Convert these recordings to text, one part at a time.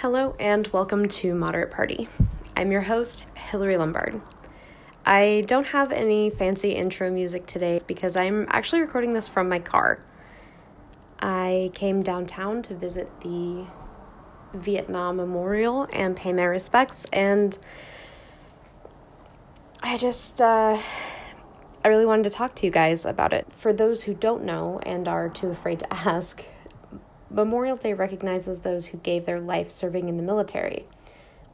Hello and welcome to Moderate Party. I'm your host, Hillary Lombard. I don't have any fancy intro music today because I'm actually recording this from my car. I came downtown to visit the Vietnam Memorial and pay my respects, and I just, uh, I really wanted to talk to you guys about it. For those who don't know and are too afraid to ask, Memorial Day recognizes those who gave their life serving in the military,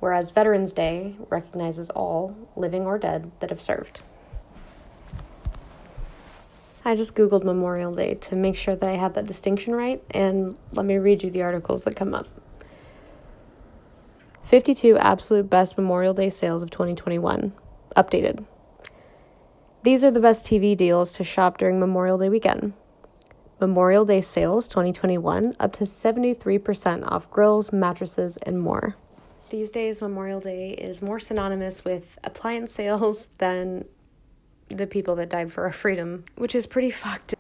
whereas Veterans Day recognizes all, living or dead, that have served. I just Googled Memorial Day to make sure that I had that distinction right, and let me read you the articles that come up. 52 absolute best Memorial Day sales of 2021. Updated. These are the best TV deals to shop during Memorial Day weekend. Memorial Day sales 2021 up to 73% off grills, mattresses, and more. These days, Memorial Day is more synonymous with appliance sales than the people that died for our freedom, which is pretty fucked.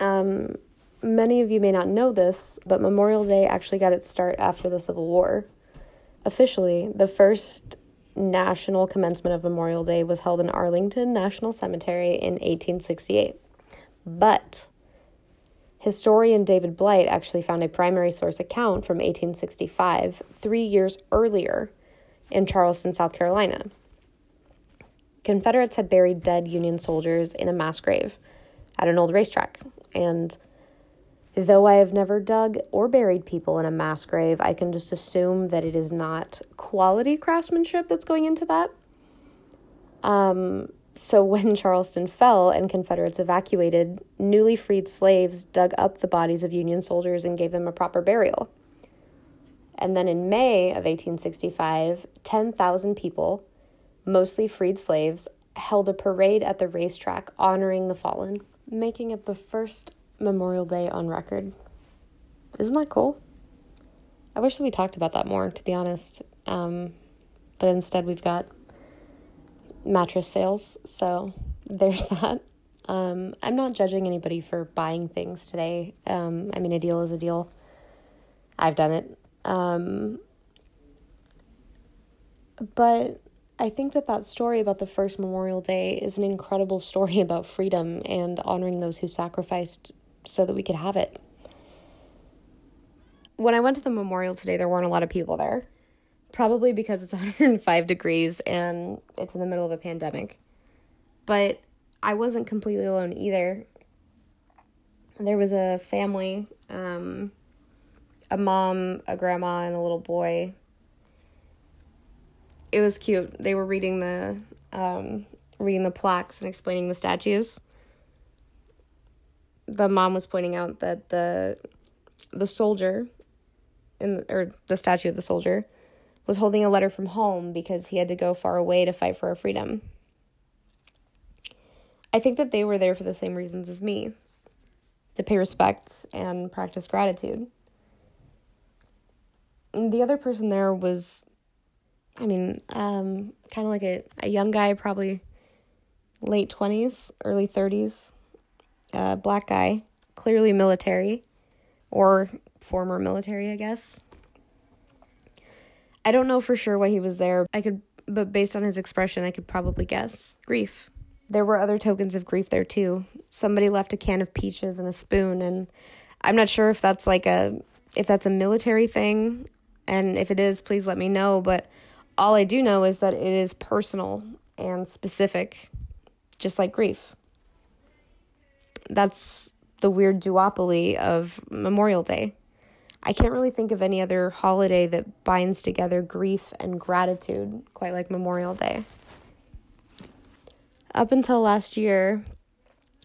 Um, many of you may not know this, but Memorial Day actually got its start after the Civil War. Officially, the first national commencement of Memorial Day was held in Arlington National Cemetery in 1868. But historian David Blight actually found a primary source account from 1865, three years earlier, in Charleston, South Carolina. Confederates had buried dead Union soldiers in a mass grave at an old racetrack, and Though I have never dug or buried people in a mass grave, I can just assume that it is not quality craftsmanship that's going into that. Um, so when Charleston fell and Confederates evacuated, newly freed slaves dug up the bodies of Union soldiers and gave them a proper burial. And then in May of 1865, 10,000 people, mostly freed slaves, held a parade at the racetrack honoring the fallen, making it the first Memorial Day on record. Isn't that cool? I wish that we talked about that more, to be honest. Um, but instead, we've got mattress sales. So there's that. Um, I'm not judging anybody for buying things today. Um, I mean, a deal is a deal. I've done it. Um, but I think that that story about the first Memorial Day is an incredible story about freedom and honoring those who sacrificed so that we could have it. When I went to the memorial today, there weren't a lot of people there. Probably because it's 105 degrees and it's in the middle of a pandemic. But I wasn't completely alone either. There was a family, um, a mom, a grandma, and a little boy. It was cute. They were reading the um, reading the plaques and explaining the statues the mom was pointing out that the the soldier in or the statue of the soldier was holding a letter from home because he had to go far away to fight for our freedom. I think that they were there for the same reasons as me to pay respect and practice gratitude. And the other person there was, I mean, um, kind of like a, a young guy, probably late 20s, early 30s, uh, black guy, clearly military or former military, I guess. I don't know for sure why he was there. I could, but based on his expression, I could probably guess grief. There were other tokens of grief there too. Somebody left a can of peaches and a spoon, and I'm not sure if that's like a if that's a military thing, and if it is, please let me know. But all I do know is that it is personal and specific, just like grief that's the weird duopoly of Memorial Day. I can't really think of any other holiday that binds together grief and gratitude quite like Memorial Day. Up until last year,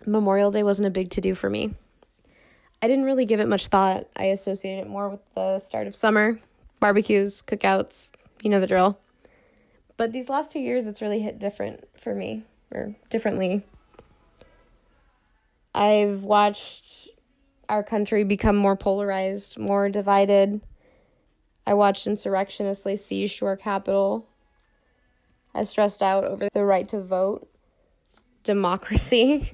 Memorial Day wasn't a big to do for me. I didn't really give it much thought. I associated it more with the start of summer, barbecues, cookouts, you know the drill. But these last two years, it's really hit different for me, or differently. I've watched our country become more polarized, more divided. I watched insurrectionists siege to our capital. I stressed out over the right to vote, democracy,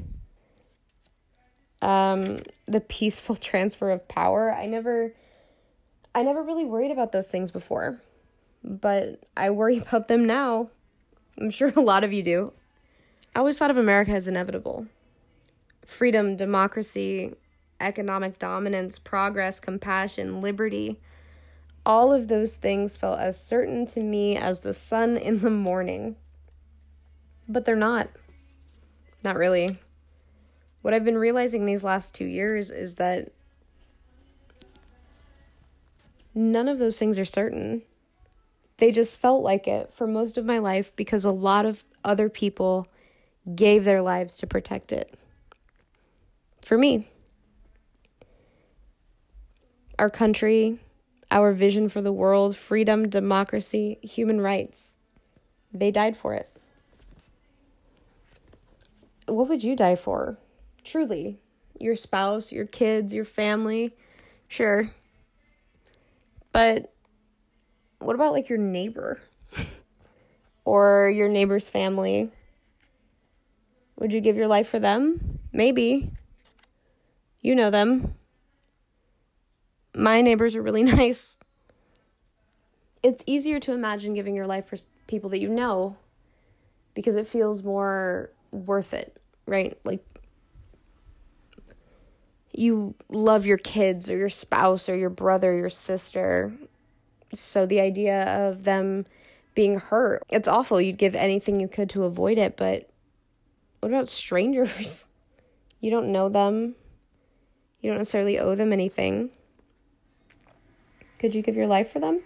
um, the peaceful transfer of power. I never, I never really worried about those things before, but I worry about them now. I'm sure a lot of you do. I always thought of America as inevitable freedom, democracy, economic dominance, progress, compassion, liberty. All of those things felt as certain to me as the sun in the morning. But they're not. Not really. What I've been realizing these last two years is that none of those things are certain. They just felt like it for most of my life because a lot of other people gave their lives to protect it. For me, our country, our vision for the world, freedom, democracy, human rights, they died for it. What would you die for? Truly. Your spouse, your kids, your family? Sure. But what about like your neighbor or your neighbor's family? Would you give your life for them? Maybe. You know them. My neighbors are really nice. It's easier to imagine giving your life for people that you know because it feels more worth it, right? Like you love your kids or your spouse or your brother, your sister. So the idea of them being hurt, it's awful. You'd give anything you could to avoid it, but what about strangers? You don't know them. You don't necessarily owe them anything. Could you give your life for them?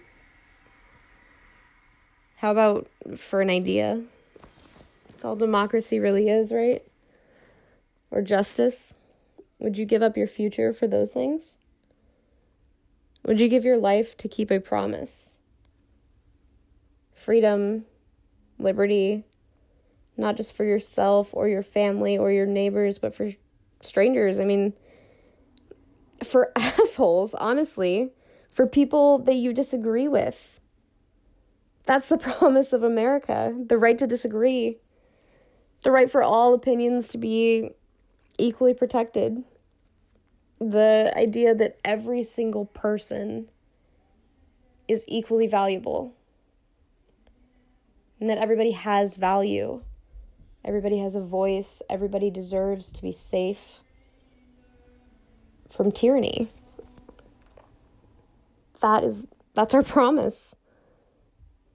How about for an idea? That's all democracy really is, right? Or justice? Would you give up your future for those things? Would you give your life to keep a promise? Freedom, liberty, not just for yourself or your family or your neighbors, but for strangers. I mean, for assholes, honestly, for people that you disagree with. That's the promise of America the right to disagree, the right for all opinions to be equally protected, the idea that every single person is equally valuable, and that everybody has value, everybody has a voice, everybody deserves to be safe from tyranny. That is that's our promise.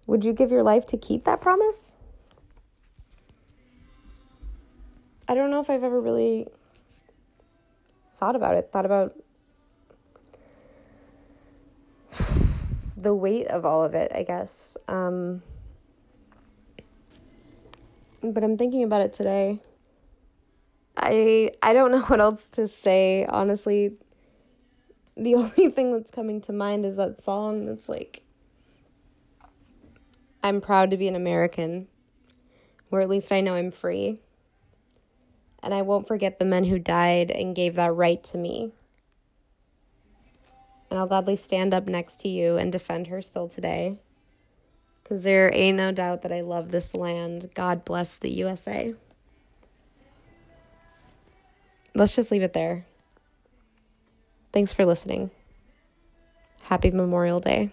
Would you give your life to keep that promise? I don't know if I've ever really thought about it, thought about the weight of all of it, I guess. Um, but I'm thinking about it today. I I don't know what else to say, honestly. The only thing that's coming to mind is that song that's like I'm proud to be an American, where at least I know I'm free. And I won't forget the men who died and gave that right to me. And I'll gladly stand up next to you and defend her still today. Because there ain't no doubt that I love this land. God bless the USA let's just leave it there. Thanks for listening. Happy Memorial Day.